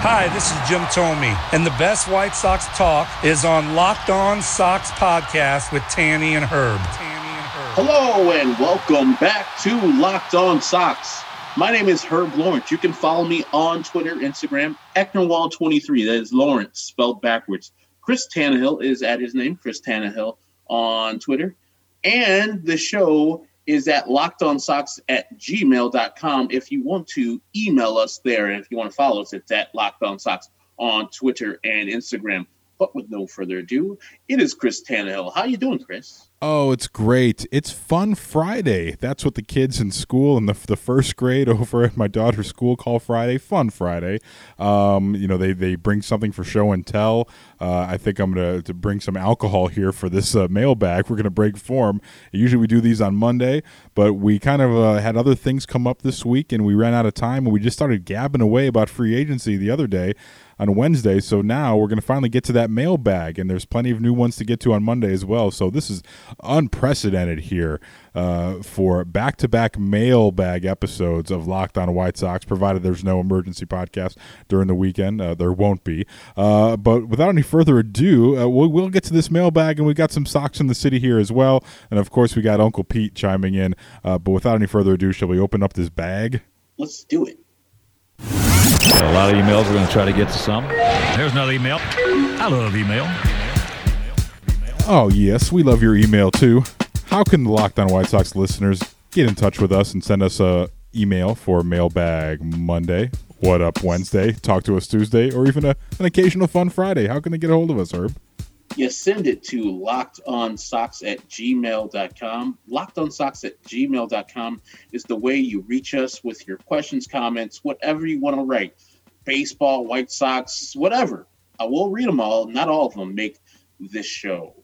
Hi, this is Jim Thome, and the best White Sox talk is on Locked On Sox podcast with Tanny and Herb. Hello and welcome back to Locked On Sox. My name is Herb Lawrence. You can follow me on Twitter, Instagram, Ecnerwal23. That is Lawrence spelled backwards. Chris Tannehill is at his name, Chris Tannehill on Twitter. And the show is at lockedonsox at gmail.com. If you want to email us there, and if you want to follow us, it's at lockedonsox on Twitter and Instagram. But with no further ado, it is Chris Tannehill. How you doing, Chris? Oh, it's great. It's Fun Friday. That's what the kids in school in the, the first grade over at my daughter's school call Friday. Fun Friday. Um, you know, they, they bring something for show and tell. Uh, I think I'm going to bring some alcohol here for this uh, mailbag. We're going to break form. Usually we do these on Monday, but we kind of uh, had other things come up this week and we ran out of time and we just started gabbing away about free agency the other day on Wednesday. So now we're going to finally get to that mailbag, and there's plenty of new ones to get to on Monday as well. So this is unprecedented here uh, for back to back mailbag episodes of Locked On White Sox, provided there's no emergency podcast during the weekend. Uh, there won't be. Uh, but without any further ado, uh, we'll, we'll get to this mailbag, and we got some socks in the city here as well. And of course, we got Uncle Pete chiming in. Uh, but without any further ado, shall we open up this bag? Let's do it. Got a lot of emails. We're going to try to get to some. There's another email. I love email. Oh, yes, we love your email too. How can the Locked On White Sox listeners get in touch with us and send us a email for Mailbag Monday, What Up Wednesday, Talk to Us Tuesday, or even a, an occasional Fun Friday? How can they get a hold of us, Herb? You send it to lockedonsox at gmail.com. Lockedonsox at gmail.com is the way you reach us with your questions, comments, whatever you want to write. Baseball, White Sox, whatever. I will read them all. Not all of them make this show.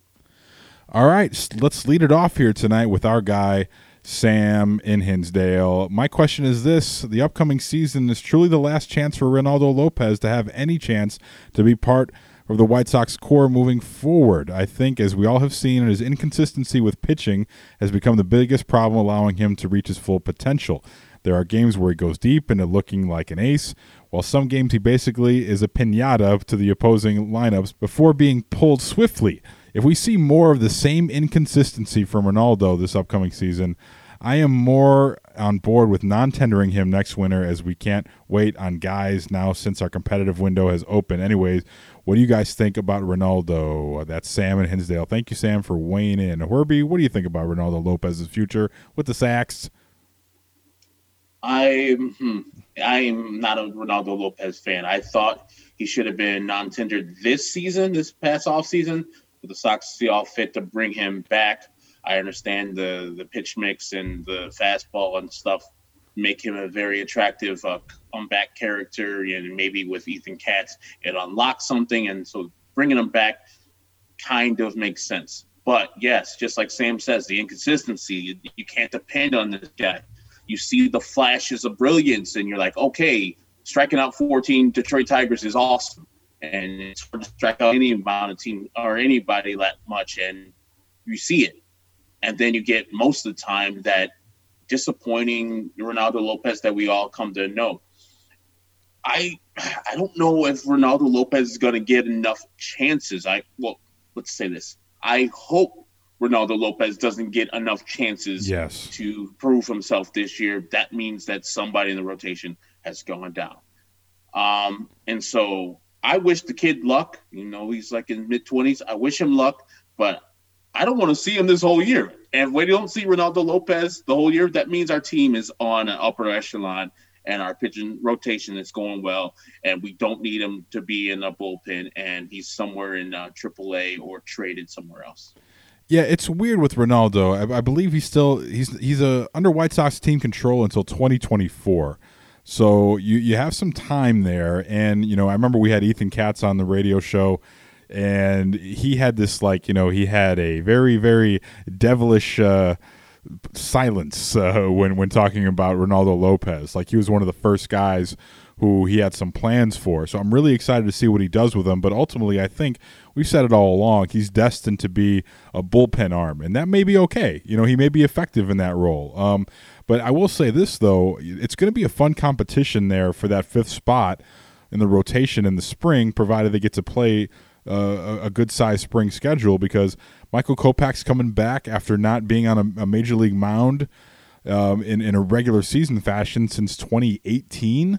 All right, let's lead it off here tonight with our guy, Sam in Hinsdale. My question is this The upcoming season is truly the last chance for Reynaldo Lopez to have any chance to be part of the White Sox core moving forward. I think, as we all have seen, his inconsistency with pitching has become the biggest problem, allowing him to reach his full potential. There are games where he goes deep into looking like an ace, while some games he basically is a pinata to the opposing lineups before being pulled swiftly. If we see more of the same inconsistency from Reynaldo this upcoming season, I am more on board with non tendering him next winter as we can't wait on guys now since our competitive window has opened. Anyways, what do you guys think about Reynaldo? That's Sam and Hinsdale. Thank you, Sam, for weighing in. Herbie, what do you think about Reynaldo Lopez's future with the Sox? I'm hmm, I'm not a Reynaldo Lopez fan. I thought he should have been non-tendered this season, this past off season, the Sox see all fit to bring him back. I understand the the pitch mix and the fastball and stuff make him a very attractive uh, comeback character, and maybe with Ethan Katz it unlocks something, and so bringing him back kind of makes sense. But yes, just like Sam says, the inconsistency you, you can't depend on this guy you see the flashes of brilliance and you're like, okay, striking out 14 Detroit Tigers is awesome. And it's hard to strike out any amount of team or anybody that much. And you see it. And then you get most of the time that disappointing Reynaldo Lopez that we all come to know. I I don't know if Reynaldo Lopez is going to get enough chances. I well, let's say this. I hope Reynaldo Lopez doesn't get enough chances Yes. to prove himself this year. That means that somebody in the rotation has gone down. Um, and so I wish the kid luck. You know, he's like in mid twenties. I wish him luck, but I don't want to see him this whole year. And when you don't see Reynaldo Lopez the whole year, that means our team is on an upper echelon and our pitching rotation is going well. And we don't need him to be in a bullpen, and he's somewhere in uh, AAA or traded somewhere else. Yeah, it's weird with Reynaldo. I, I believe he's still he's he's a under White Sox team control until 2024. So you you have some time there, and you know I remember we had Ethan Katz on the radio show, and he had this like you know he had a very very devilish. Uh, silence uh, when when talking about Reynaldo Lopez. Like he was one of the first guys who he had some plans for. So I'm really excited to see what he does with them. But ultimately, I think we've said it all along. He's destined to be a bullpen arm, and that may be okay. You know, he may be effective in that role. Um, but I will say this though, it's going to be a fun competition there for that fifth spot in the rotation in the spring, provided they get to play uh, a good sized spring schedule because Michael Kopech's coming back after not being on a, a major league mound um, in, in a regular season fashion since 2018.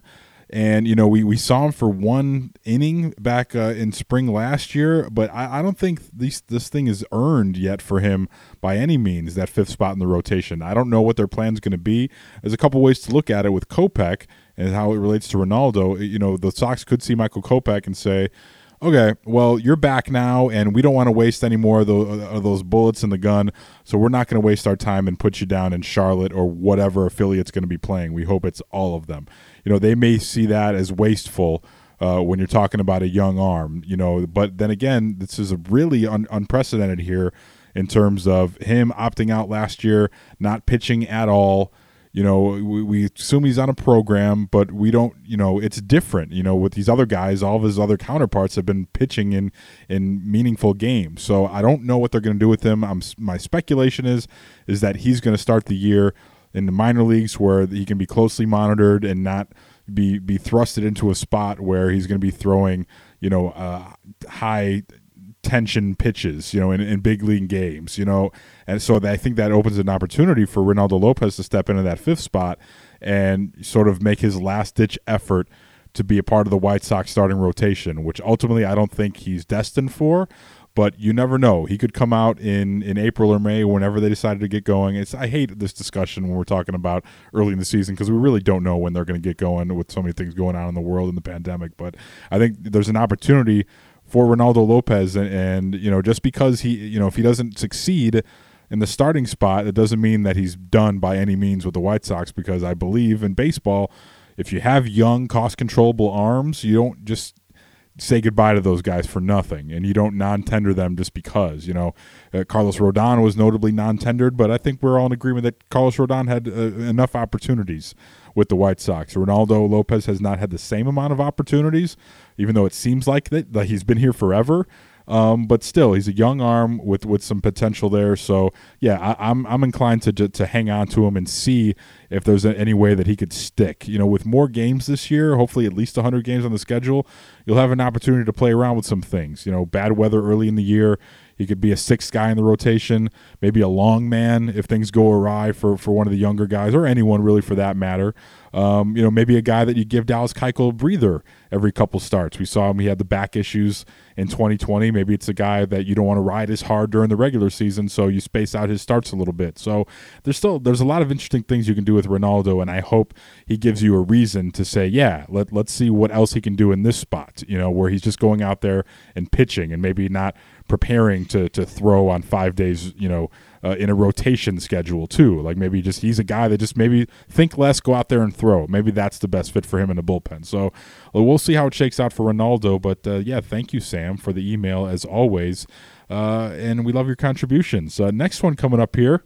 And, you know, we, we saw him for one inning back uh, in spring last year, but I, I don't think this, this thing is earned yet for him by any means, that fifth spot in the rotation. I don't know what their plan's going to be. There's a couple ways to look at it with Kopech and how it relates to Reynaldo. You know, the Sox could see Michael Kopech and say, okay, well, you're back now, and we don't want to waste any more of those bullets in the gun, so we're not going to waste our time and put you down in Charlotte or whatever affiliate's going to be playing. We hope it's all of them. You know, they may see that as wasteful. Uh, when you're talking about a young arm, you know, but then again, this is really un- unprecedented here in terms of him opting out last year, not pitching at all, you know, we, we assume he's on a program, but we don't, you know, it's different. You know, with these other guys, all of his other counterparts have been pitching in in meaningful games. So I don't know what they're going to do with him. I'm, my speculation is is that he's going to start the year in the minor leagues where he can be closely monitored and not be be thrusted into a spot where he's going to be throwing, you know, uh, high tension pitches, you know, in, in big league games, you know. And so I think that opens an opportunity for Reynaldo Lopez to step into that fifth spot and sort of make his last ditch effort to be a part of the White Sox starting rotation, which ultimately I don't think he's destined for. But you never know. He could come out in, in April or May, whenever they decided to get going. It's I hate this discussion when we're talking about early in the season because we really don't know when they're going to get going with so many things going on in the world in the pandemic. But I think there's an opportunity for Reynaldo Lopez, and, and you know just because he you know if he doesn't succeed in the starting spot, it doesn't mean that he's done by any means with the White Sox because I believe in baseball, if you have young, cost controllable arms, you don't just say goodbye to those guys for nothing and you don't non-tender them just because you know. Uh, carlos rodon was notably non-tendered but i think we're all in agreement that carlos rodon had uh, enough opportunities with the white sox. Reynaldo lopez has not had the same amount of opportunities even though it seems like that, that he's been here forever um, but still, he's a young arm with, with some potential there. So yeah, I, am I'm, I'm inclined to to hang on to him and see if there's any way that he could stick. You know, with more games this year, hopefully at least 100 games on the schedule, you'll have an opportunity to play around with some things. You know, bad weather early in the year. He could be a sixth guy in the rotation, maybe a long man if things go awry for, for one of the younger guys or anyone really for that matter. Um, you know, maybe a guy that you give Dallas Keuchel a breather every couple starts. We saw him; he had the back issues in 2020. Maybe it's a guy that you don't want to ride as hard during the regular season, so you space out his starts a little bit. So there's still there's a lot of interesting things you can do with Reynaldo, and I hope he gives you a reason to say, yeah, let let's see what else he can do in this spot. You know, where he's just going out there and pitching, and maybe not preparing to to throw on five days. You know uh, in a rotation schedule too. Like maybe just he's a guy that just maybe think less, go out there and throw. Maybe that's the best fit for him in the bullpen. So we'll see how it shakes out for Reynaldo. But uh, yeah, thank you, Sam, for the email as always. Uh, and we love your contributions. Uh, next one coming up here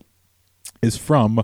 is from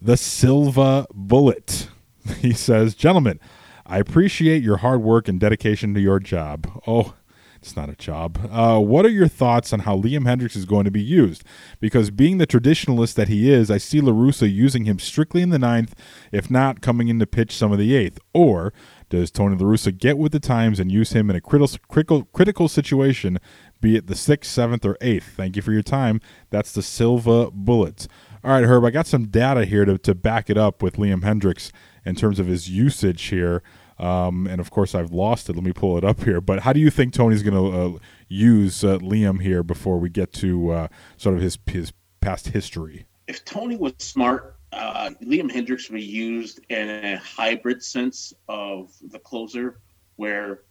the Silva Bullet. He says, Gentlemen, I appreciate your hard work and dedication to your job. Oh, it's not a job. Uh, what are your thoughts on how Liam Hendriks is going to be used? Because being the traditionalist that he is, I see La Russa using him strictly in the ninth, if not coming in to pitch some of the eighth. Or does Tony La Russa get with the times and use him in a critical, critical, critical situation, be it the sixth, seventh, or eighth? Thank you for your time. That's the Silva Bullets. All right, Herb, I got some data here to, to back it up with Liam Hendriks in terms of his usage here. Um, and of course, I've lost it. Let me pull it up here. But how do you think Tony's going to uh, use uh, Liam here before we get to uh, sort of his his past history? If Tony was smart, uh, Liam Hendriks would be used in a hybrid sense of the closer, where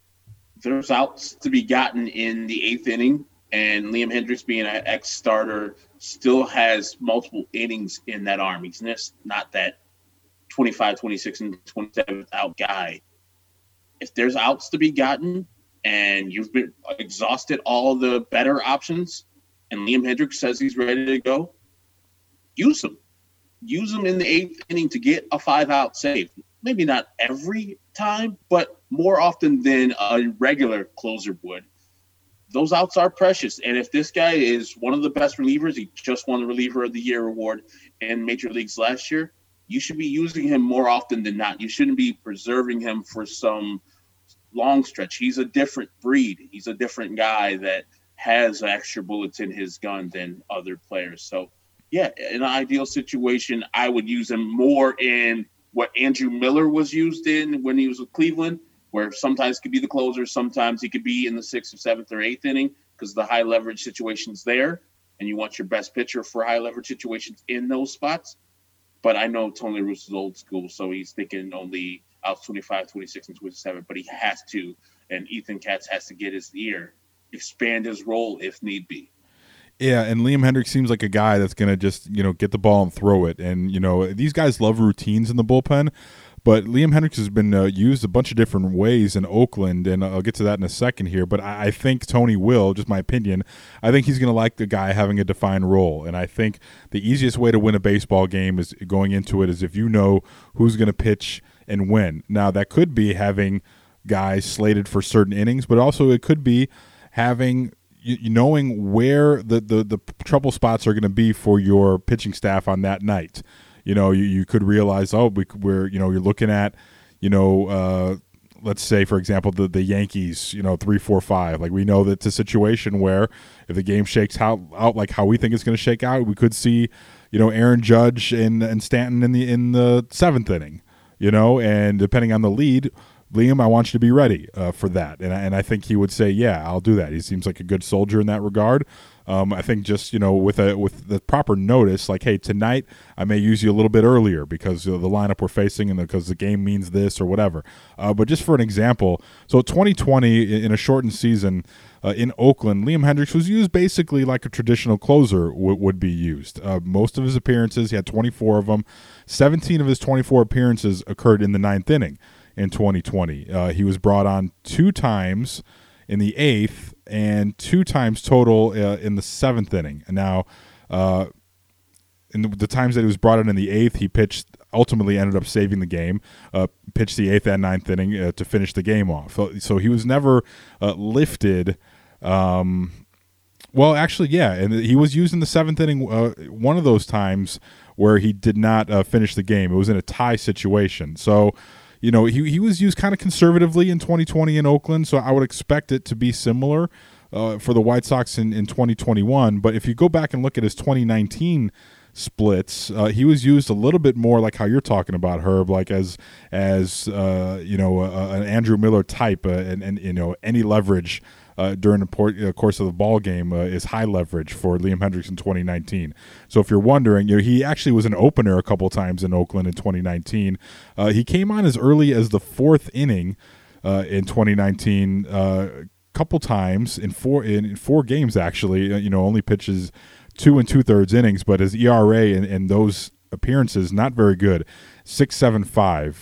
there's outs to be gotten in the eighth inning, and Liam Hendriks being an ex starter, still has multiple innings in that arm. He's not that 25, 26, and 27th out guy. If there's outs to be gotten and you've been exhausted all the better options, and Liam Hendriks says he's ready to go, use him. Use him in the eighth inning to get a five out save. Maybe not every time, but more often than a regular closer would. Those outs are precious. And if this guy is one of the best relievers, he just won the reliever of the year award in major leagues last year, you should be using him more often than not. You shouldn't be preserving him for some long stretch. He's a different breed. He's a different guy that has extra bullets in his gun than other players. So, yeah, in an ideal situation, I would use him more in what Andrew Miller was used in when he was with Cleveland, where sometimes he could be the closer, sometimes he could be in the sixth or seventh or eighth inning because the high leverage situations there, and you want your best pitcher for high leverage situations in those spots. But I know Tony Roos is old school, so he's thinking only out 25, 26, and 27. But he has to, and Ethan Katz has to get his ear, expand his role if need be. Yeah, and Liam Hendriks seems like a guy that's going to just, you know, get the ball and throw it. And, you know, these guys love routines in the bullpen. But Liam Hendriks has been uh, used a bunch of different ways in Oakland, and I'll get to that in a second here. But I, I think Tony will, just my opinion, I think he's going to like the guy having a defined role. And I think the easiest way to win a baseball game is going into it is if you know who's going to pitch and win. Now, that could be having guys slated for certain innings, but also it could be having knowing where the, the, the trouble spots are going to be for your pitching staff on that night you know, you, you could realize, oh, we, we're, you know, you're looking at, you know, uh, let's say, for example, the, the Yankees, you know, three, four, five. Like we know that it's a situation where if the game shakes out, out like how we think it's going to shake out, we could see, you know, Aaron Judge and, and Stanton in the in the seventh inning, you know, and depending on the lead, Liam, I want you to be ready uh, for that. And, and I think he would say, yeah, I'll do that. He seems like a good soldier in that regard. Um, I think just you know with a with the proper notice, like hey, tonight I may use you a little bit earlier because of the lineup we're facing and because the game means this or whatever. Uh, but just for an example, so 2020 in a shortened season. Uh, in Oakland, Liam Hendriks was used basically like a traditional closer w- would be used. Uh, most of his appearances, he had 24 of them. 17 of his 24 appearances occurred in the ninth inning in 2020. Uh, he was brought on two times in the eighth and two times total uh, in the seventh inning. Now, uh, in the, the, times that he was brought in in the eighth, he pitched. Ultimately, ended up saving the game. Uh, pitched the eighth and ninth inning uh, to finish the game off. So, so he was never uh, lifted. Um, well, actually, yeah, and he was used in the seventh inning. Uh, one of those times where he did not finish the game. It was in a tie situation. So you know, he, he was used kind of conservatively in 2020 in Oakland, so I would expect it to be similar uh, for the White Sox in, in 2021. But if you go back and look at his 2019 splits, uh, he was used a little bit more like how you're talking about Herb, like as as uh, you know an Andrew Miller type, uh, and and you know any leverage uh, during the por- uh, course of the ball game uh, is high leverage for Liam Hendriks in 2019. So if you're wondering, you know, he actually was an opener a couple times in Oakland in 2019. Uh, he came on as early as the fourth inning uh, in 2019. A couple times in four in four games actually. you know, only pitches two and two thirds innings, but his ERA in, in those appearances not very good, six seven five.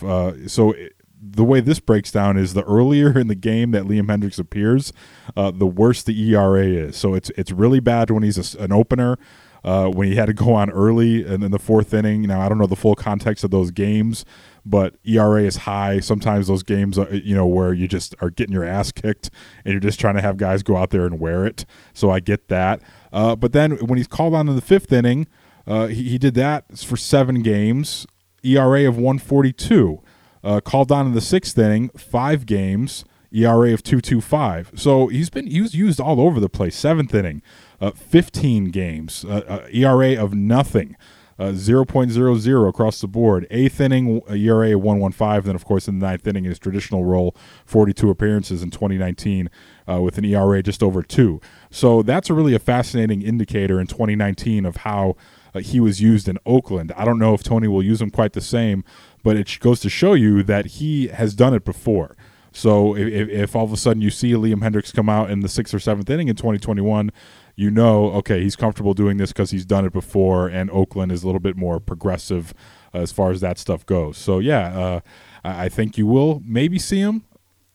so. It, the way this breaks down is the earlier in the game that Liam Hendriks appears, uh, the worse the ERA is. So it's it's really bad when he's a, an opener. Uh, when he had to go on early and in the fourth inning. Now I don't know the full context of those games, but ERA is high. Sometimes those games, are, you know, where you just are getting your ass kicked and you're just trying to have guys go out there and wear it. So I get that. Uh, but then when he's called on in the fifth inning, uh, he, he did that for seven games, ERA of 142. Uh, called on in the sixth inning, five games, ERA of 2.25. So he's been he used all over the place. Seventh inning, uh, 15 games, uh, uh ERA of nothing. Uh, 0.00 across the board. Eighth inning, ERA of 115. Then, of course, in the ninth inning, his traditional role, 42 appearances in 2019 uh, with an ERA just over two. So that's a really a fascinating indicator in 2019 of how uh, he was used in Oakland. I don't know if Tony will use him quite the same, but it goes to show you that he has done it before. So if, if all of a sudden you see Liam Hendriks come out in the sixth or seventh inning in 2021, you know, okay, he's comfortable doing this because he's done it before, and Oakland is a little bit more progressive as far as that stuff goes. So yeah, uh, I think you will maybe see him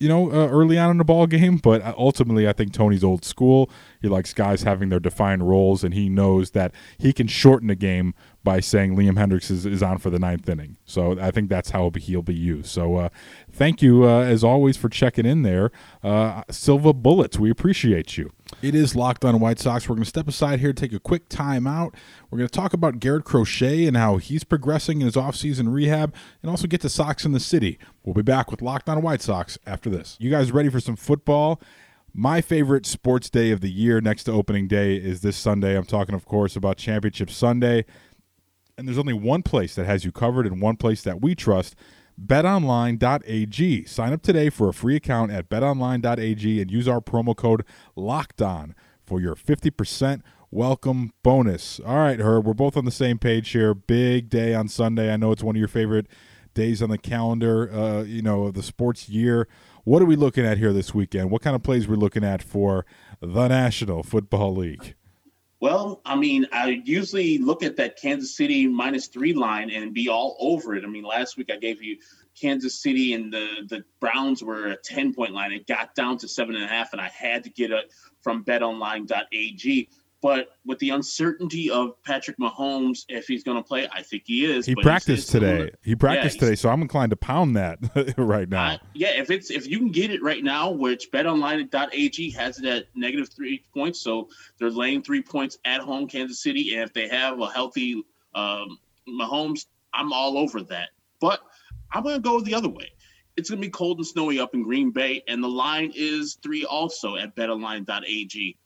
you know, uh, early on in the ball game. But ultimately, I think Tony's old school. He likes guys having their defined roles, and he knows that he can shorten a game by saying Liam Hendriks is, is on for the ninth inning. So I think that's how he'll be, he'll be used. So uh, thank you, uh, as always, for checking in there. Uh, Silva Bullets, we appreciate you. It is Locked on White Sox. We're going to step aside here, take a quick time out. We're going to talk about Garrett Crochet and how he's progressing in his offseason rehab, and also get to Sox in the City. We'll be back with Locked on White Sox after this. You guys ready for some football? My favorite sports day of the year next to opening day is this Sunday. I'm talking, of course, about Championship Sunday. And there's only one place that has you covered and one place that we trust betonline.ag. Sign up today for a free account at betonline.ag and use our promo code locked on for your 50% welcome bonus. All right, Herb, we're both on the same page here. Big day on Sunday. I know it's one of your favorite days on the calendar, uh, you know, the sports year. What are we looking at here this weekend? What kind of plays we're looking at for the National Football League? Well, I mean, I usually look at that Kansas City minus three line and be all over it. I mean, last week I gave you Kansas City and the the Browns were a ten point line. It got down to seven and a half, and I had to get it from BetOnline.ag. But with the uncertainty of Patrick Mahomes, if he's going to play, I think he is. He practiced today. He practiced Yeah, today, so I'm inclined to pound that right now. I- yeah, if it's if you can get it right now, which betonline.ag has it at negative three points, so they're laying three points at home, Kansas City, and if they have a healthy um, Mahomes, I'm all over that. But I'm gonna go the other way. It's gonna be cold and snowy up in Green Bay, and the line is three also at betonline.ag.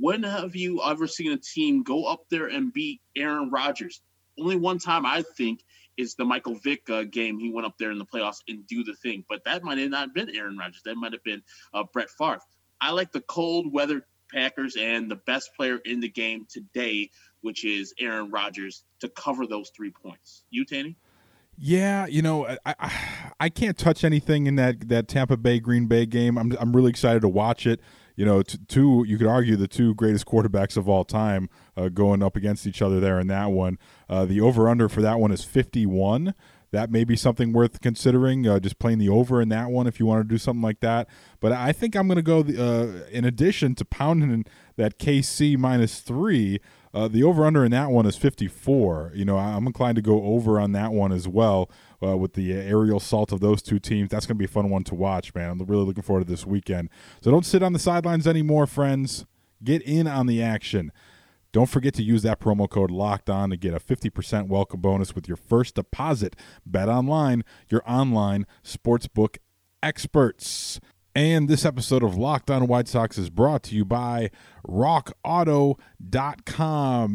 When have you ever seen a team go up there and beat Aaron Rodgers? Only one time I think is the Michael Vick uh, game. He went up there in the playoffs and do the thing, but that might have not been Aaron Rodgers. That might have been uh, Brett Favre. I like the cold weather Packers and the best player in the game today, which is Aaron Rodgers, to cover those three points. You, Tanny? Yeah, you know, I, I I can't touch anything in that that Tampa Bay Green Bay game. I'm I'm really excited to watch it. You know, t- two you could argue the two greatest quarterbacks of all time uh, going up against each other there in that one. Uh, the over under for that one is 51. That may be something worth considering. Uh, just playing the over in that one if you want to do something like that. But I think I'm going to go the, uh, in addition to pounding that KC minus three. Uh, the over under in that one is 54. You know, I'm inclined to go over on that one as well uh, with the aerial salt of those two teams. That's going to be a fun one to watch, man. I'm really looking forward to this weekend. So don't sit on the sidelines anymore, friends. Get in on the action. Don't forget to use that promo code locked on to get a 50% welcome bonus with your first deposit. Bet online, your online sportsbook experts. And this episode of Locked On White Sox is brought to you by RockAuto.com.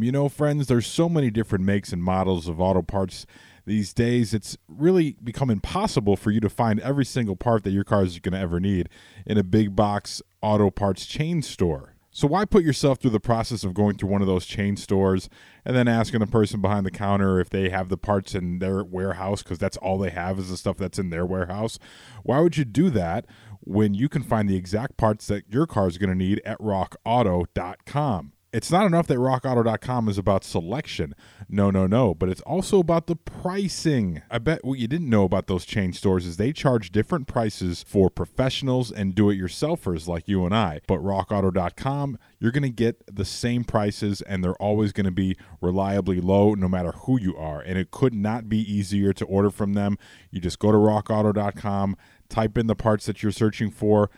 You know, friends, there's so many different makes and models of auto parts these days. It's really become impossible for you to find every single part that your car is going to ever need in a big box auto parts chain store. So why put yourself through the process of going through one of those chain stores and then asking the person behind the counter if they have the parts in their warehouse because that's all they have is the stuff that's in their warehouse? Why would you do that when you can find the exact parts that your car is going to need at rockauto.com? It's not enough that rockauto.com is about selection. No, no, no. But it's also about the pricing. I bet what you didn't know about those chain stores is they charge different prices for professionals and do it yourselfers like you and I. But rockauto.com, you're going to get the same prices and they're always going to be reliably low no matter who you are. And it could not be easier to order from them. You just go to rockauto.com, type in the parts that you're searching for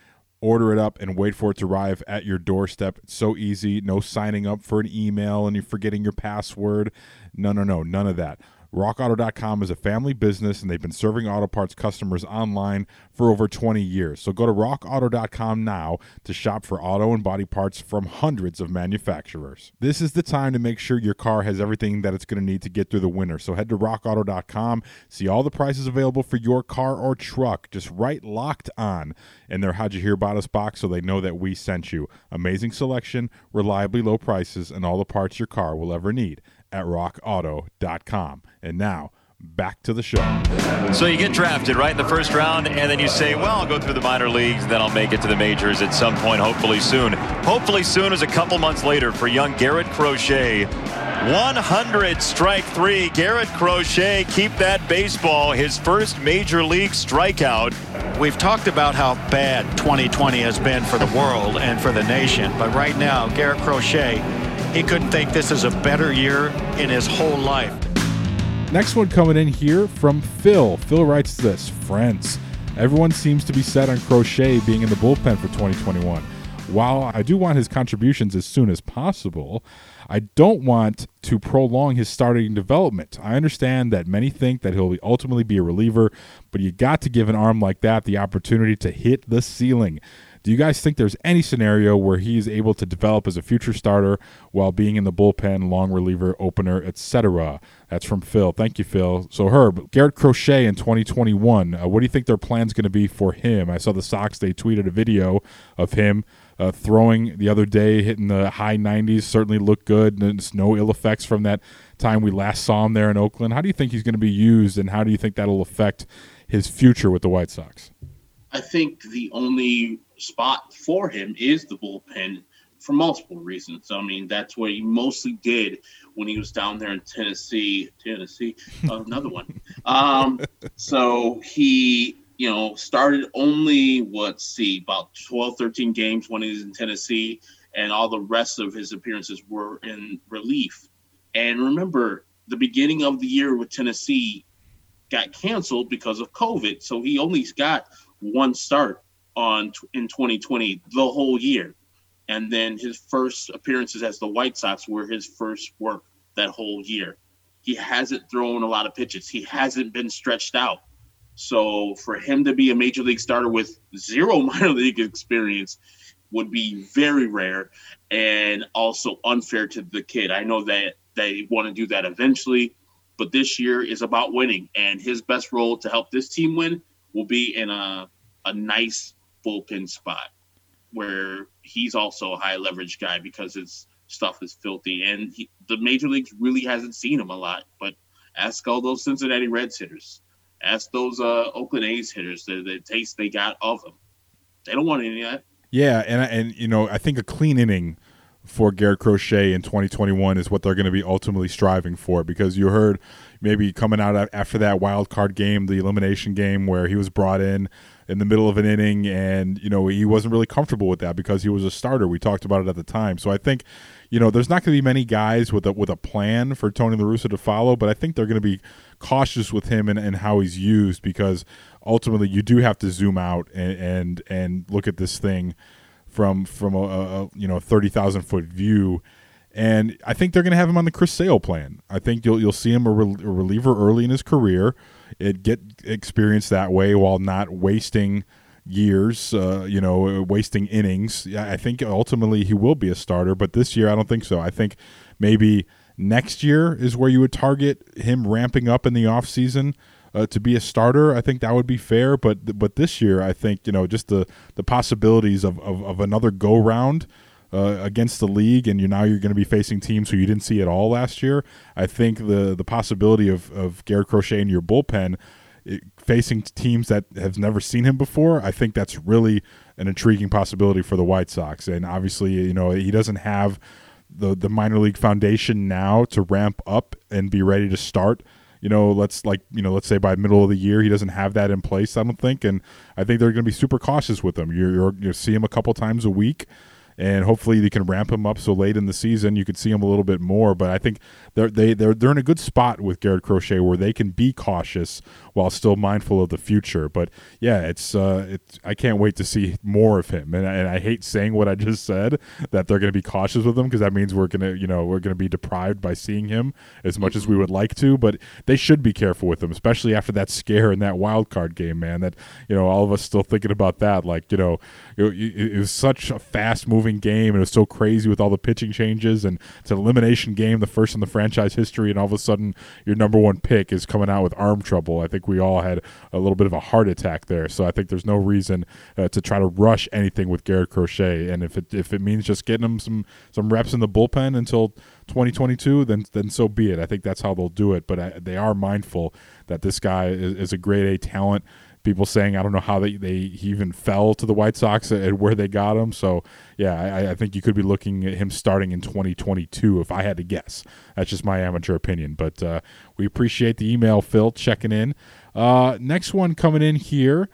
order it up and wait for it to arrive at your doorstep. It's so easy. No signing up for an email and you're forgetting your password. No, no, no, none of that. RockAuto.com is a family business and they've been serving auto parts customers online for over 20 years. So go to RockAuto.com now to shop for auto and body parts from hundreds of manufacturers. This is the time to make sure your car has everything that it's going to need to get through the winter. So head to RockAuto.com, see all the prices available for your car or truck. Just write locked on in their How'd You Hear About Us box so they know that we sent you. Amazing selection, reliably low prices, and all the parts your car will ever need at rockauto.com. And now, back to the show. So you get drafted right in the first round, and then you say, well, I'll go through the minor leagues, then I'll make it to the majors at some point, hopefully soon. Hopefully soon is a couple months later for young Garrett Crochet. 100 strike three. Garrett Crochet keep that baseball his first major league strikeout. We've talked about how bad 2020 has been for the world and for the nation, but right now, Garrett Crochet, he couldn't think this is a better year in his whole life. Next one coming in here from Phil. Phil writes this Friends. Everyone seems to be set on Crochet being in the bullpen for 2021. While I do want his contributions as soon as possible, I don't want to prolong his starting development. I understand that many think that he'll ultimately be a reliever, but you got to give an arm like that the opportunity to hit the ceiling. Do you guys think there's any scenario where he is able to develop as a future starter while being in the bullpen, long reliever, opener, etc.? That's from Phil. Thank you, Phil. So, Herb, Garrett Crochet in 2021, uh, what do you think their plan's going to be for him? I saw the Sox, they tweeted a video of him uh, throwing the other day, hitting the high 90s, certainly looked good. There's no ill effects from that time we last saw him there in Oakland. How do you think he's going to be used, and how do you think that'll affect his future with the White Sox? I think the only spot for him is the bullpen for multiple reasons. I mean, that's what he mostly did when he was down there in Tennessee. Tennessee, uh, another one. Um, so he, you know, started only what see about 12, 13 games when he was in Tennessee, and all the rest of his appearances were in relief. And remember, the beginning of the year with Tennessee got canceled because of COVID, so he only got one start on in 2020 the whole year. And then his first appearances as the White Sox were his first work that whole year. He hasn't thrown a lot of pitches. He hasn't been stretched out. So for him to be a major league starter with zero minor league experience would be very rare and also unfair to the kid. I know that they want to do that eventually, but this year is about winning and his best role to help this team win will be in a a nice bullpen spot where he's also a high leverage guy because his stuff is filthy and he, the major leagues really hasn't seen him a lot. But ask all those Cincinnati Reds hitters, ask those uh, Oakland A's hitters the, the taste they got of him. They don't want any of that. Yeah, and and you know I think a clean inning for Garrett Crochet in 2021 is what they're going to be ultimately striving for because you heard maybe coming out after that wild card game, the elimination game where he was brought in in the middle of an inning, and you know he wasn't really comfortable with that because he was a starter. We talked about it at the time, so I think you know there's not going to be many guys with a with a plan for Tony La Russa to follow, but I think they're going to be cautious with him and, and how he's used because ultimately you do have to zoom out and and, and look at this thing from from a, a you know thirty thousand foot view. And I think they're going to have him on the Chris Sale plan. I think you'll you'll see him a, re- a reliever early in his career it get experience that way while not wasting years, uh, you know, wasting innings. I think ultimately he will be a starter, but this year I don't think so. I think maybe next year is where you would target him ramping up in the offseason uh, to be a starter. I think that would be fair, but but this year I think you know just the the possibilities of of, of another go round uh, against the league, and you now you're going to be facing teams who you didn't see at all last year. I think the the possibility of of Garrett Crochet in your bullpen. It, facing teams that have never seen him before, I think that's really an intriguing possibility for the White Sox. And obviously, you know, he doesn't have the the minor league foundation now to ramp up and be ready to start you know, let's like, you know, let's say by middle of the year, he doesn't have that in place, I don't think. And I think they're going to be super cautious with him. You're, you're, you see him a couple times a week and hopefully they can ramp him up so late in the season you could see him a little bit more. But I think they're they they're they're in a good spot with Garrett Crochet where they can be cautious while still mindful of the future. But yeah, it's uh, it's I can't wait to see more of him. And, and I hate saying what I just said that they're going to be cautious with him because that means we're gonna you know we're going to be deprived by seeing him as much as we would like to. But they should be careful with him, especially after that scare in that wild card game, man. That you know all of us still thinking about that. Like you know it, it was such a fast moving game and it was so crazy with all the pitching changes and it's an elimination game, the first in the franchise history, and all of a sudden your number one pick is coming out with arm trouble. I think we all had a little bit of a heart attack there. So I think there's no reason uh, to try to rush anything with Garrett Crochet. And if it if it means just getting him some some reps in the bullpen until 2022, then then so be it. I think that's how they'll do it. But I, they are mindful that this guy is, is a grade A talent people saying I don't know how they, they he even fell to the White Sox and where they got him. So yeah, I, I think you could be looking at him starting in 2022 if I had to guess. That's just my amateur opinion. But uh, we appreciate the email, Phil, checking in. Uh, next one coming in here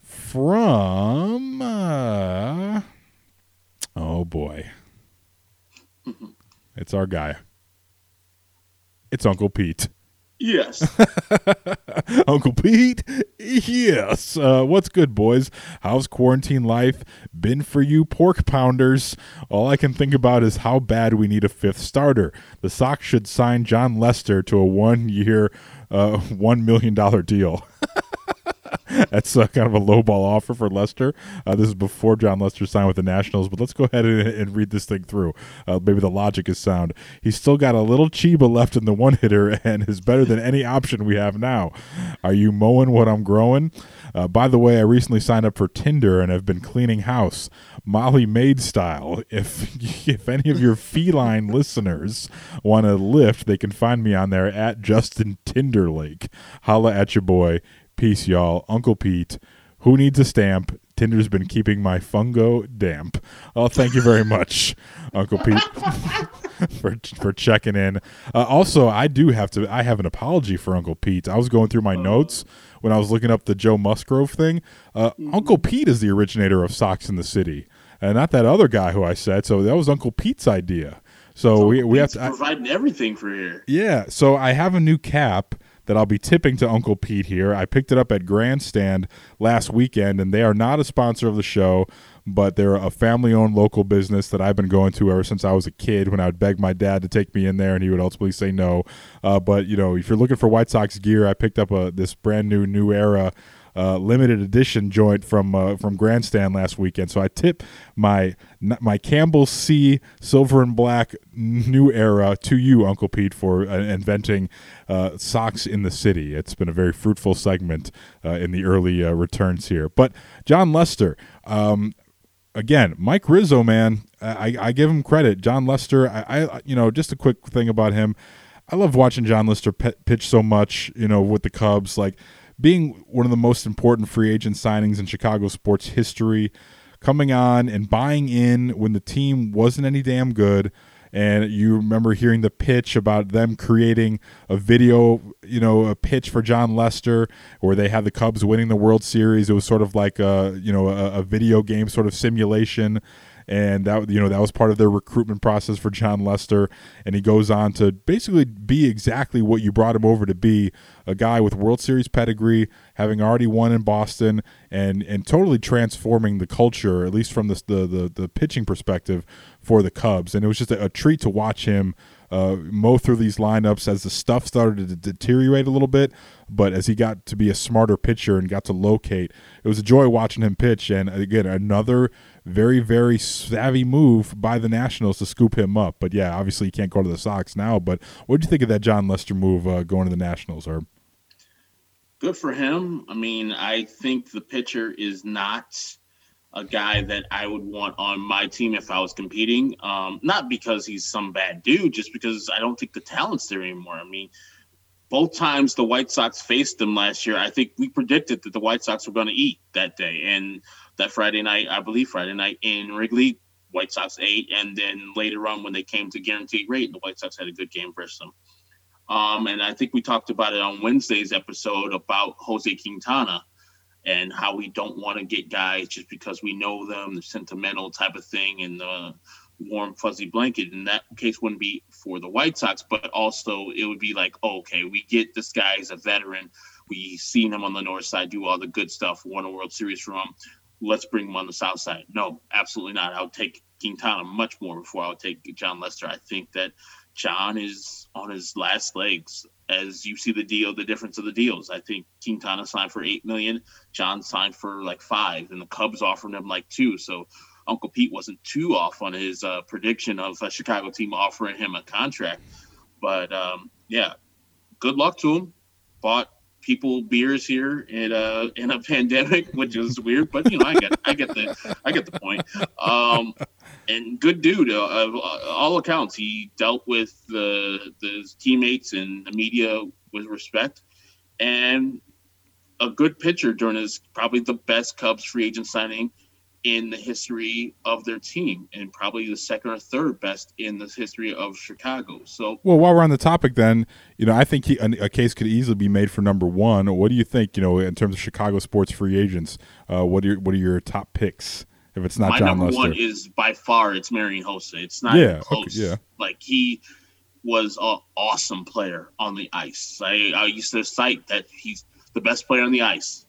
from uh, oh boy, it's our guy. It's Uncle Pete. Yes. Uncle Pete, yes. Uh, what's good, boys? How's quarantine life been for you, pork pounders? All I can think about is how bad we need a fifth starter. The Sox should sign Jon Lester to a one-year, uh, one million dollar deal. That's uh, kind of a lowball offer for Lester. Uh, this is before Jon Lester signed with the Nationals, but let's go ahead and, and read this thing through. Uh, maybe the logic is sound. He's still got a little Chiba left in the one hitter and is better than any option we have now. Are you mowing what I'm growing? Uh, by the way, I recently signed up for Tinder and have been cleaning house, Molly Maid style. If if any of your feline listeners want a lift, they can find me on there at Justin Tinderlake. Holla at your boy. Peace, y'all. Uncle Pete. Who needs a stamp? Tinder's been keeping my fungo damp. Oh, thank you very much, Uncle Pete, for for checking in. Uh, also, I do have to. I have an apology for Uncle Pete. I was going through my notes when I was looking up the Joe Musgrove thing. Uh, Uncle Pete is the originator of Socks in the City, and not that other guy who I said. So that was Uncle Pete's idea. So we we have to. I- providing everything for here. yeah, so I have a new cap that I'll be tipping to Uncle Pete here. I picked it up at Grandstand last weekend, and they are not a sponsor of the show, but they're a family owned local business that I've been going to ever since I was a kid when I would beg my dad to take me in there, and he would ultimately say no. Uh, but, you know, if you're looking for White Sox gear, I picked up a, this brand new New Era. Uh, limited edition joint from uh, from Grandstand last weekend. So I tip my my Campbell C silver and black new era to you, Uncle Pete, for uh, inventing uh, socks in the city. It's been a very fruitful segment uh, in the early uh, returns here. But Jon Lester, um, again, Mike Rizzo, man, I, I give him credit. Jon Lester, I, I, you know, just a quick thing about him. I love watching Jon Lester pitch so much, you know, with the Cubs, like being one of the most important free agent signings in Chicago sports history, coming on and buying in when the team wasn't any damn good. And you remember hearing the pitch about them creating a video, you know, a pitch for Jon Lester, where they had the Cubs winning the World Series. It was sort of like a, you know, a, a video game sort of simulation and that you know that was part of their recruitment process for Jon Lester and he goes on to basically be exactly what you brought him over to be a guy with World Series pedigree having already won in Boston and and totally transforming the culture at least from the the the, the pitching perspective for the Cubs and it was just a, a treat to watch him uh, mow through these lineups as the stuff started to deteriorate a little bit. But as he got to be a smarter pitcher and got to locate, it was a joy watching him pitch. And again, another very, very savvy move by the Nationals to scoop him up. But yeah, obviously he can't go to the Sox now. But what did you think of that Jon Lester move uh, going to the Nationals? Or Good for him. I mean, I think the pitcher is not a guy that I would want on my team if I was competing. Um, not because he's some bad dude, just because I don't think the talent's there anymore. I mean, both times the White Sox faced them last year, I think we predicted that the White Sox were going to eat that day. And that Friday night, I believe Friday night in Wrigley, White Sox eight, And then later on, when they came to guaranteed rate, the White Sox had a good game versus them. Um, and I think we talked about it on Wednesday's episode about Jose Quintana and how we don't want to get guys just because we know them, the sentimental type of thing, and the warm fuzzy blanket. In that case, wouldn't be for the White Sox, but also it would be like, oh, okay, we get this guy as a veteran. We seen him on the north side do all the good stuff, won a World Series from him. Let's bring him on the south side. No, absolutely not. I would take Quintana much more before I would take Jon Lester. I think that Jon is on his last legs as you see the deal, the difference of the deals. I think Quintana signed for eight million, Jon signed for like five, and the Cubs offered him like two. So Uncle Pete wasn't too off on his uh, prediction of a Chicago team offering him a contract. But um, yeah, good luck to him. Bought people beers here in a in a pandemic, which is weird, but you know I get I get the I get the point. Um, and good dude. Uh, of all accounts, he dealt with the the teammates and the media with respect. And a good pitcher during his probably the best Cubs free agent signing in the history of their team and probably the second or third best in the history of Chicago. So, well, while we're on the topic, then you know, I think he, a, case could easily be made for number one. What do you think? You know, in terms of Chicago sports free agents, uh, what are your, what are your top picks? If it's not my Jon number Lester? one is by far it's Marian Hossa. It's not Yeah, close. okay, yeah. Like he was an awesome player on the ice. I, I used to cite that he's the best player on the ice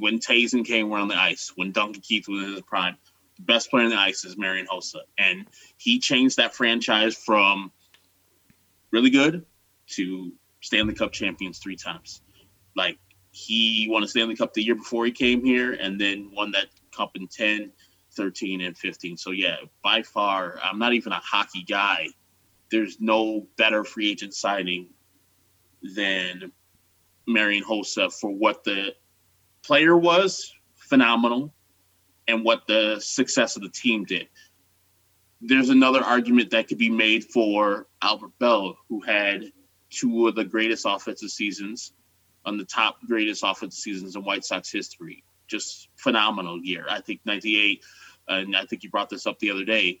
when and Kane were on the ice, when Duncan Keith was in his prime. The best player on the ice is Marian Hossa. And he changed that franchise from really good to Stanley Cup champions three times. Like he won a Stanley Cup the year before he came here and then won that cup in 10, 13, and 15. So yeah, by far, I'm not even a hockey guy. There's no better free agent signing than Marian Hossa for what the player was phenomenal and what the success of the team did. There's another argument that could be made for Albert Belle, who had two of the greatest offensive seasons on the top greatest offensive seasons in White Sox history. Just phenomenal year. I think 98, and I think you brought this up the other day.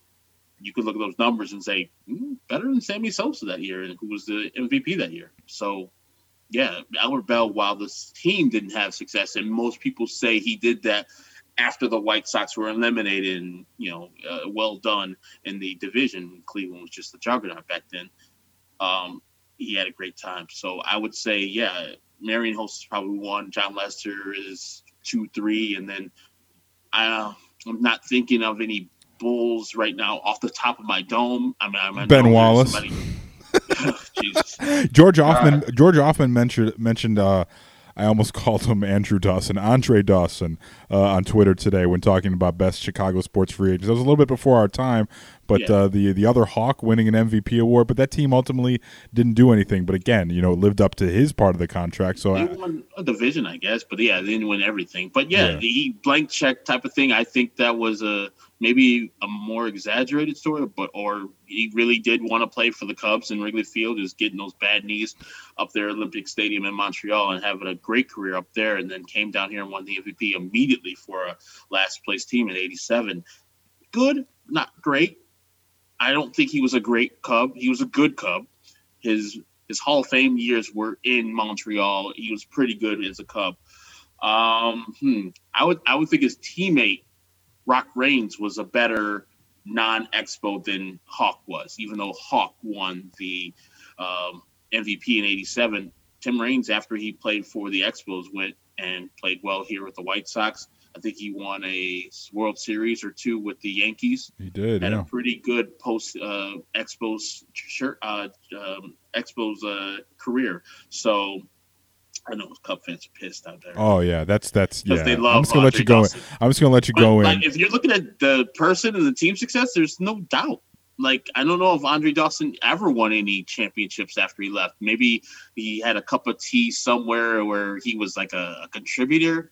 You could look at those numbers and say, mm, better than Sammy Sosa that year, and who was the MVP that year. So, yeah, Albert Belle, while this team didn't have success, and most people say he did that after the White Sox were eliminated and, you know, uh, well done in the division. Cleveland was just the juggernaut back then. Um, he had a great time. So I would say, yeah, Marian Hossa is probably one. Jon Lester is two, three. And then I, I'm not thinking of any Bulls right now off the top of my dome. I mean, I Ben Wallace. somebody-. George Hoffman. George Hoffman mentioned mentioned. Uh, I almost called him Andrew Dawson, Andre Dawson, uh, on Twitter today when talking about best Chicago sports free agents. That was a little bit before our time, but Yeah. uh, the the other Hawk winning an MVP award, but that team ultimately didn't do anything. But again, you know, lived up to his part of the contract. So They I, won a division, I guess, but yeah, they didn't win everything. But yeah, Yeah. the blank check type of thing. I think that was a maybe a more exaggerated story, but or he really did want to play for the Cubs in Wrigley Field, just getting those bad knees up there, at Olympic Stadium in Montreal, and having a great career up there, and then came down here and won the MVP immediately for a last place team in '87. Good, not great. I don't think he was a great Cub. He was a good Cub. His his Hall of Fame years were in Montreal. He was pretty good as a Cub. Um, hmm, I would I would think his teammate Rock Raines was a better non-expo than Hawk was, even though Hawk won the um, MVP in '87. Tim Raines, after he played for the Expos, went and played well here with the White Sox. I think he won a World Series or two with the Yankees he did. had Yeah. a pretty good post uh, Expos shirt, uh, um, Expos uh, career. So I know Cub fans are pissed out there. Oh yeah, that's that's yeah. They love I'm just gonna let you go. In. I'm just gonna let you But, go in. if you're looking at the person and the team success, there's no doubt. Like I don't know if Andre Dawson ever won any championships after he left. Maybe he had a cup of tea somewhere where he was like a, a contributor,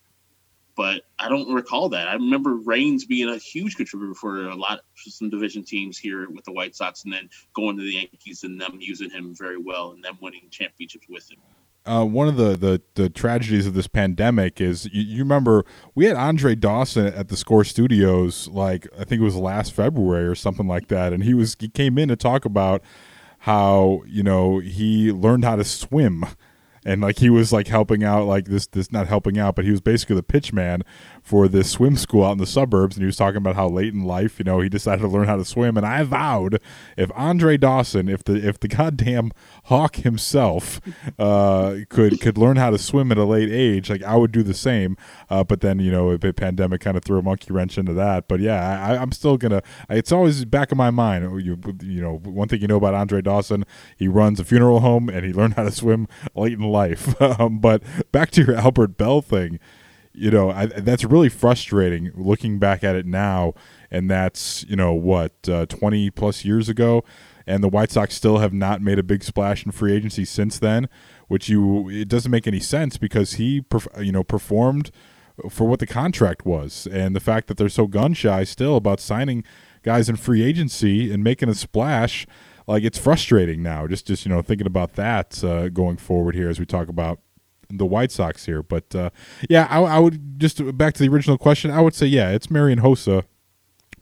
but I don't recall that. I remember Raines being a huge contributor for a lot for some division teams here with the White Sox, and then going to the Yankees and them using him very well and them winning championships with him. uh, one of the, the, the tragedies of this pandemic is you, you remember we had Andre Dawson at the Score Studios like I think it was last February or something like that, and he was he came in to talk about how you know he learned how to swim. And like he was like helping out, like this, this not helping out, but he was basically the pitch man for this swim school out in the suburbs. And he was talking about how late in life, you know, he decided to learn how to swim. And I vowed, if Andre Dawson, if the if the goddamn hawk himself uh, could could learn how to swim at a late age, like I would do the same. Uh, but then you know, the pandemic kind of threw a monkey wrench into that. But yeah, I, I'm still gonna. It's always back in my mind. oh, You you know, one thing you know about Andre Dawson, he runs a funeral home and he learned how to swim late in life. um, but back to your Albert Belle thing you know I, that's really frustrating looking back at it now. And that's you know what uh, 20 plus years ago. And the white sox still have not made a big splash in free agency since then which you it doesn't make any sense because he you know performed for what the contract was. And the fact that they're so gun shy still about signing guys in free agency and making a splash like it's frustrating now. Just just you know thinking about that uh, going forward here as we talk about the White Sox here. But uh, yeah, I, I, would just back to the original question. I would say yeah, it's Marian Hossa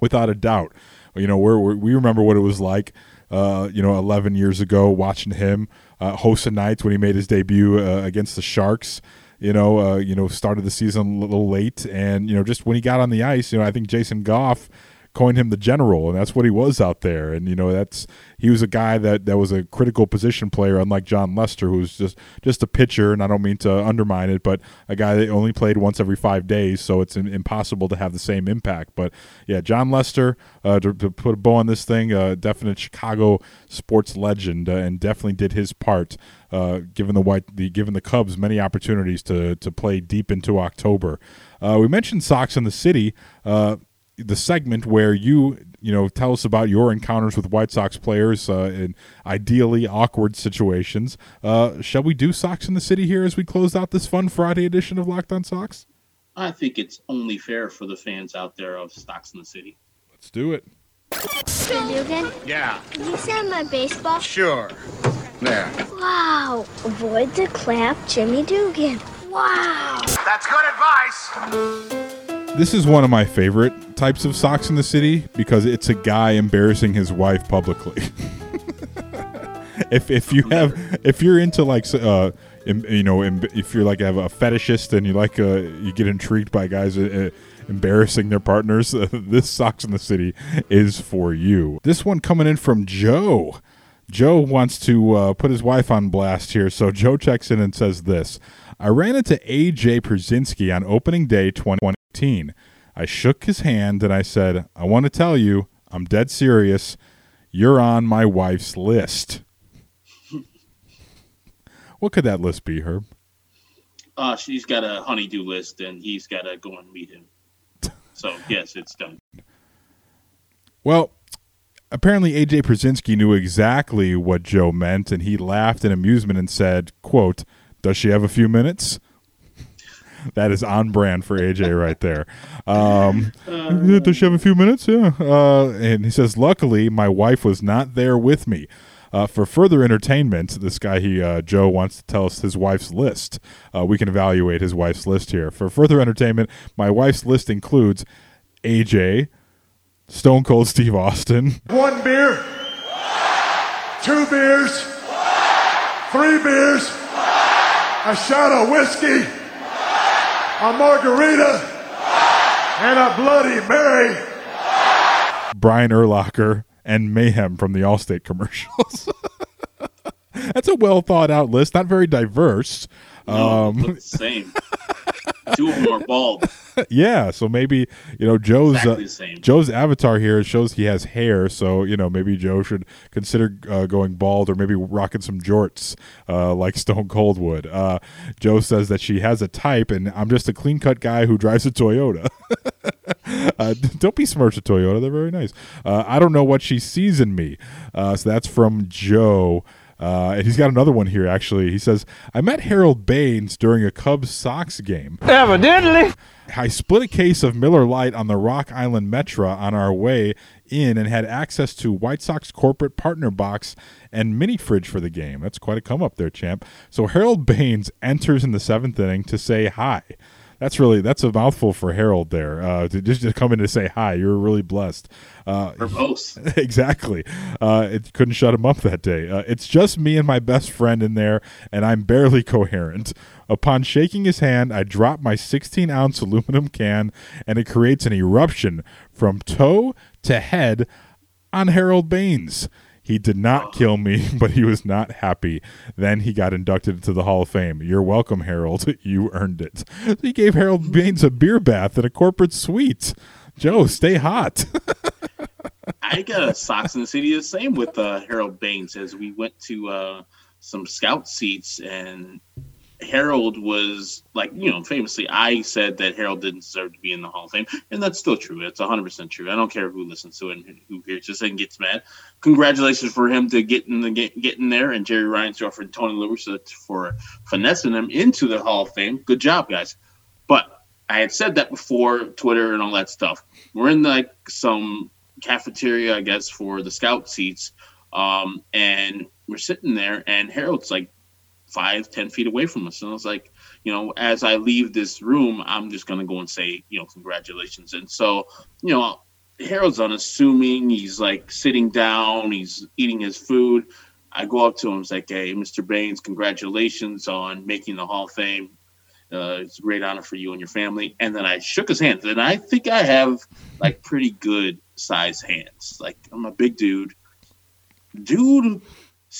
without a doubt. You know, we're, we remember what it was like. Uh, you know, 11 years ago, watching him uh, Hossa nights when he made his debut uh, against the Sharks. You know, uh, you know, started the season a little late, and you know, just when he got on the ice, you know, I think Jason Goff coined him the general, and that's what he was out there. And you know, that's he was a guy that that was a critical position player, unlike Jon Lester, who was just just a pitcher. And I don't mean to undermine it, but a guy that only played once every five days, so it's impossible to have the same impact. But yeah, Jon Lester, uh, to, to, put a bow on this thing, uh, definite Chicago sports legend, uh, and definitely did his part. Uh, given the white, the given the Cubs many opportunities to to play deep into October. Uh, we mentioned Sox in the City. Uh, the segment where you you know tell us about your encounters with White Sox players uh, in ideally awkward situations. Uh, shall we do Sox in the City here as we close out this fun Friday edition of Locked On Sox? I think it's only fair for the fans out there of Sox in the City. Let's do it. Jimmy Dugan? Yeah. Can you send my baseball? Sure. There. Wow. Avoid the clap, Jimmy Dugan. Wow. That's good advice. This is one of my favorite types of Sox in the City because it's a guy embarrassing his wife publicly. if if you have if you're into like uh you know if you're like have a fetishist and you like uh you get intrigued by guys uh, embarrassing their partners uh, this Sox in the City is for you. This one coming in from Joe. Joe wants to uh, put his wife on blast here, so Joe checks in and says this. I ran into AJ Pierzynski on opening day 2018. I shook his hand and I said, I want to tell you, I'm dead serious. You're on my wife's list. what could that list be, Herb? Uh, she's got a honeydew list and he's got to go and meet him. So, yes, it's done. Well, apparently AJ Pierzynski knew exactly what Joe meant and he laughed in amusement and said, quote, does she have a few minutes? that is on brand for AJ right there. Um, uh, does she have a few minutes? Yeah. Uh, and he says, luckily, my wife was not there with me. Uh, for further entertainment, this guy he uh, Joe wants to tell us his wife's list. Uh, we can evaluate his wife's list here. For further entertainment, my wife's list includes AJ, Stone Cold Steve Austin, one beer, two beers, three beers a shot of whiskey, a margarita, and a Bloody Mary. Brian Urlacher and Mayhem from the Allstate commercials. That's a well thought out list, not very diverse. No, um, same. Two of them are bald. yeah, so maybe you know Joe's exactly uh, Joe's avatar here shows he has hair, so you know maybe Joe should consider uh, going bald or maybe rocking some jorts uh, like Stone Cold would. Uh, Joe says that she has a type, and I'm just a clean cut guy who drives a Toyota. Uh, don't be smirched at Toyota; they're very nice. Uh, I don't know what she sees in me. so that's from Joe. Uh, and he's got another one here, actually. He says, I met Harold Baines during a Cubs Sox game. Evidently. I split a case of Miller Lite on the Rock Island Metra on our way in and had access to White Sox corporate partner box and mini fridge for the game. That's quite a come up there, champ. So Harold Baines enters in the seventh inning to say hi that's really that's a mouthful for Harold there. Uh, to just to come in to say hi, you're really blessed. Uh, exactly. Uh, it couldn't shut him up that day. Uh, it's just me and my best friend in there, and I'm barely coherent. Upon shaking his hand, I drop my 16 ounce aluminum can, and it creates an eruption from toe to head on Harold Baines. He did not kill me, but he was not happy. Then he got inducted into the Hall of Fame. You're welcome, Harold. You earned it. He gave Harold Baines a beer bath in a corporate suite. Joe, stay hot. I got a Sox in the City the same with uh, Harold Baines as we went to uh, some scout seats and Harold was like, you know, famously, I said that Harold didn't deserve to be in the Hall of Fame, and that's still true. It's 100% true. I don't care who listens to it and who hears it and gets mad. Congratulations for him to get in the get, get in there, and Jerry Reinsdorf and Tony LaRussa for finessing him into the Hall of Fame. Good job, guys. But I had said that before Twitter and all that stuff. We're in like some cafeteria, I guess, for the scout seats, um, and we're sitting there, and Harold's like five, ten feet away from us. And I was like, you know, as I leave this room, I'm just gonna go and say, you know, congratulations. And so, you know, Harold's unassuming. He's like sitting down. He's eating his food. I go up to him. It's like, hey, Mr. Baines, congratulations on making the Hall of Fame. Uh, it's a great honor for you and your family. And then I shook his hand. And I think I have like pretty good size hands. Like I'm a big dude. Dude's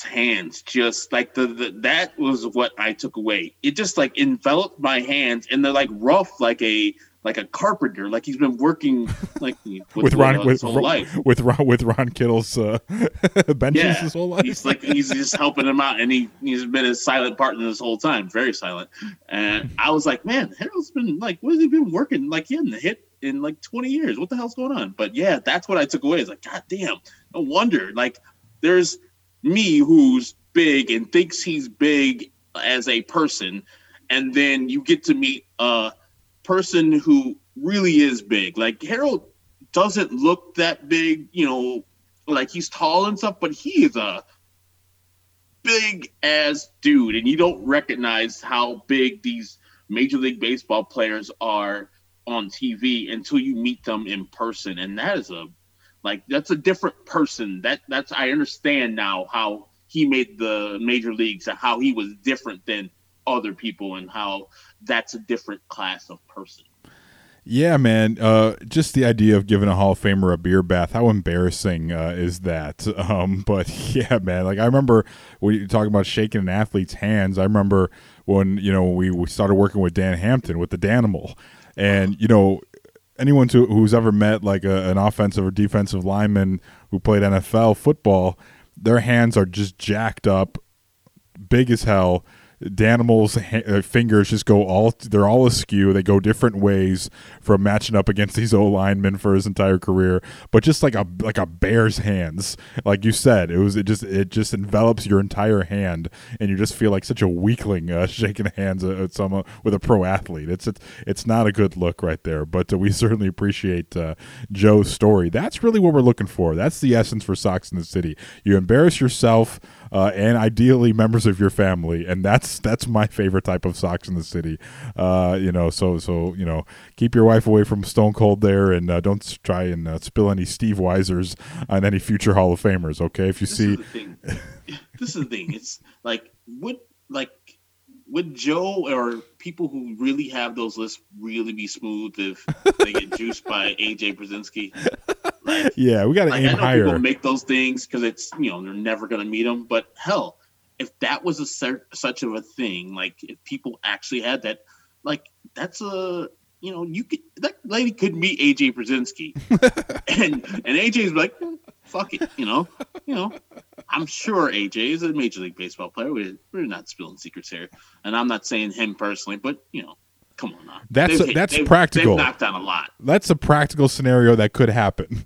hands just like the, the that was what I took away. It just like enveloped my hands and they're like rough like a like a carpenter, like he's been working like with, with Ron with, his whole life. with Ron with Ron Kittle's uh, benches Yeah, his whole life. he's like he's just helping him out, and he he's been a silent partner this whole time, very silent. And I was like, man, Harold's been like, what has he been working? Like he hadn't hit in like 20 years. What the hell's going on? But yeah, that's what I took away. It's like, god damn, no wonder. Like there's me who's big and thinks he's big as a person, and then you get to meet a person who really is big. Like Harold doesn't look that big, you know, like he's tall and stuff, but he is a big ass dude, and you don't recognize how big these Major League Baseball players are on TV until you meet them in person, and that is a like that's a different person. That that's I understand now how he made the major leagues and how he was different than other people and how that's a different class of person. Yeah, man. Uh, just the idea of giving a Hall of Famer a beer bath. How embarrassing uh, is that? Um, but yeah, man. Like I remember when you're talking about shaking an athlete's hands. I remember when you know we, we started working with Dan Hampton with the Danimal, and you know anyone to, who's ever met like a, an offensive or defensive lineman who played NFL football, their hands are just jacked up, big as hell. Danimal's ha- uh, fingers just go all they're all askew. They go different ways from matching up against these O linemen for his entire career. But just like a like a bear's hands, like you said, it was it just it just envelops your entire hand, and you just feel like such a weakling uh, shaking hands at someone with a pro athlete. It's it's it's not a good look right there. But uh, we certainly appreciate uh, Joe's story. That's really what we're looking for. That's the essence for Sox in the City. You embarrass yourself uh, and ideally members of your family, and that's that's my favorite type of Sox in the City. Uh, you know, so so you know, keep your wife away from Stone Cold there, and uh, don't try and uh, spill any Steve Weisers on any future Hall of Famers. Okay, if you This see. is the thing. this is the thing. It's like would like would Joe or people who really have those lists really be smooth if they get juiced by AJ Pierzynski? Yeah, we got to Like, aim I know higher. people make those things because it's you know they're never gonna meet them. But hell, if that was a cer- such of a thing, like if people actually had that, like that's a you know you could that lady could meet AJ Pierzynski, and and AJ's like "Eh, fuck it, you know, you know. I'm sure AJ is a major league baseball player. We're, we're not spilling secrets here, and I'm not saying him personally, but you know, come on now. That's They've- that's they've- practical. They've knocked down a lot. That's a practical scenario that could happen.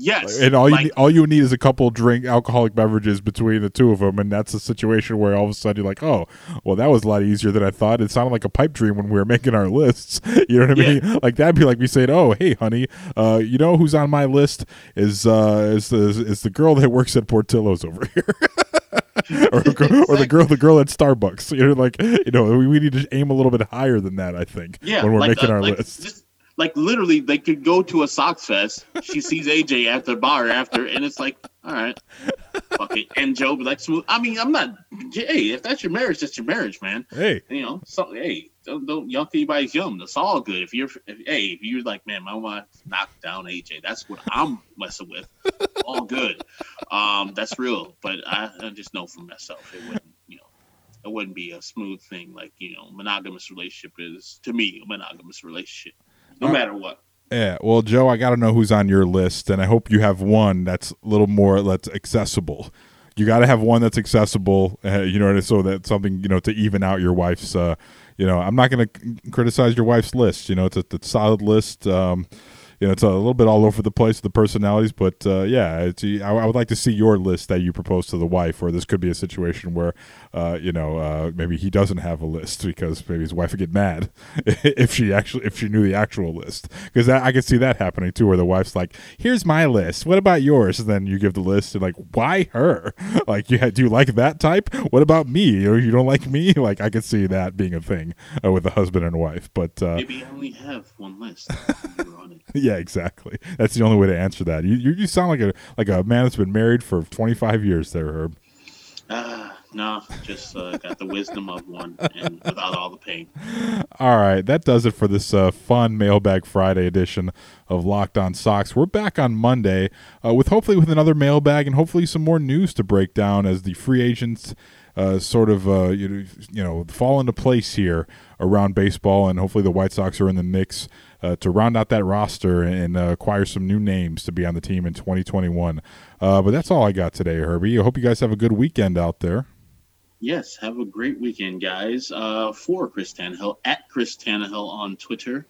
Yes, and all you like- need, all you need is a couple drink alcoholic beverages between the two of them, and that's a situation where all of a sudden you're like, oh, well, that was a lot easier than I thought. It sounded like a pipe dream when we were making our lists. You know what I mean? Like that'd be like me saying, oh, hey, honey, uh, you know who's on my list is uh, is the is the girl that works at Portillo's over here. or, the girl- or the girl, the girl at Starbucks. You know, like you know, we, we need to aim a little bit higher than that. I think. Yeah, when we're like, making our like, list. just- like literally, they could go to a Sox fest. She sees AJ at the bar after, and it's like, all right, fuck it. And Joe be like, smooth. I mean, I'm not. Hey, if that's your marriage, that's your marriage, man. Hey, you know, so hey, don't don't yuck anybody's yum. That's all good. If you're, if, hey, if you're like, man, my wife knocked down AJ. That's what I'm messing with. all good. Um, that's real. But I, I just know for myself, it wouldn't, you know, it wouldn't be a smooth thing like you know, monogamous relationship is to me a monogamous relationship, no matter what. Yeah, well, Joe, I got to know who's on your list, and I hope you have one that's a little more that's accessible. You got to have one that's accessible, uh, you know, so that something you know to even out your wife's. Uh, you know, I'm not going to criticize your wife's list. You know, it's a, it's a solid list. Um, you know, it's a little bit all over the place with the personalities, but uh, yeah, I, I would like to see your list that you propose to the wife, or this could be a situation where, uh, you know, uh, maybe he doesn't have a list because maybe his wife would get mad if she actually if she knew the actual list, because I could see that happening too, where the wife's like, "Here's my list. What about yours?" And then you give the list, and like, why her? Like, you do you like that type? What about me? Or you don't like me? Like, I could see that being a thing uh, with a husband and wife, but uh, maybe I only have one list. yeah, exactly. That's the only way to answer that. You, you, you sound like a like a man that's been married for 25 years there, Herb. Uh, no, just uh, got the wisdom of one and without all the pain. All right, that does it for this uh, fun Mailbag Friday edition of Locked On Sox. We're back on Monday uh, with hopefully with another mailbag and hopefully some more news to break down as the free agents uh, sort of uh, you, you know fall into place here around baseball, and hopefully the White Sox are in the mix uh, to round out that roster and uh, acquire some new names to be on the team in 2021. Uh, but that's all I got today, Herbie. I hope you guys have a good weekend out there. Yes, have a great weekend, guys. Uh, for Chris Tannehill, at Chris Tannehill on Twitter.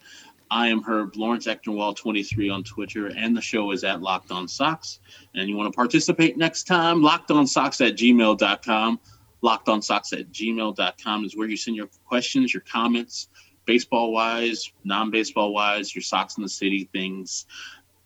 I am Herb Lawrence Ecnerwal23 on Twitter, and the show is at Locked On Sox. And you want to participate next time? Locked On Sox at gmail.com. Locked On Sox at gmail.com is where you send your questions, your comments, baseball wise, non baseball wise, your Sox in the City things,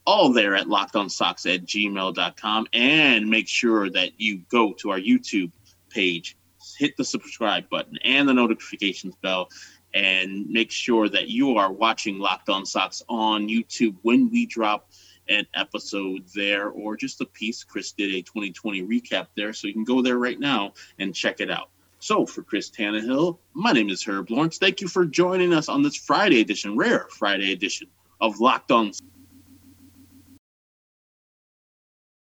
all there at lockedonsox at gmail.com. And make sure that you go to our YouTube page, hit the subscribe button and the notifications bell, and make sure that you are watching Locked On Sox on YouTube when we drop an episode there or just a piece. Chris did a 2020 recap there, so you can go there right now and check it out. So, for Chris Tannehill, my name is Herb Lawrence. Thank you for joining us on this Friday edition, rare Friday edition of Locked On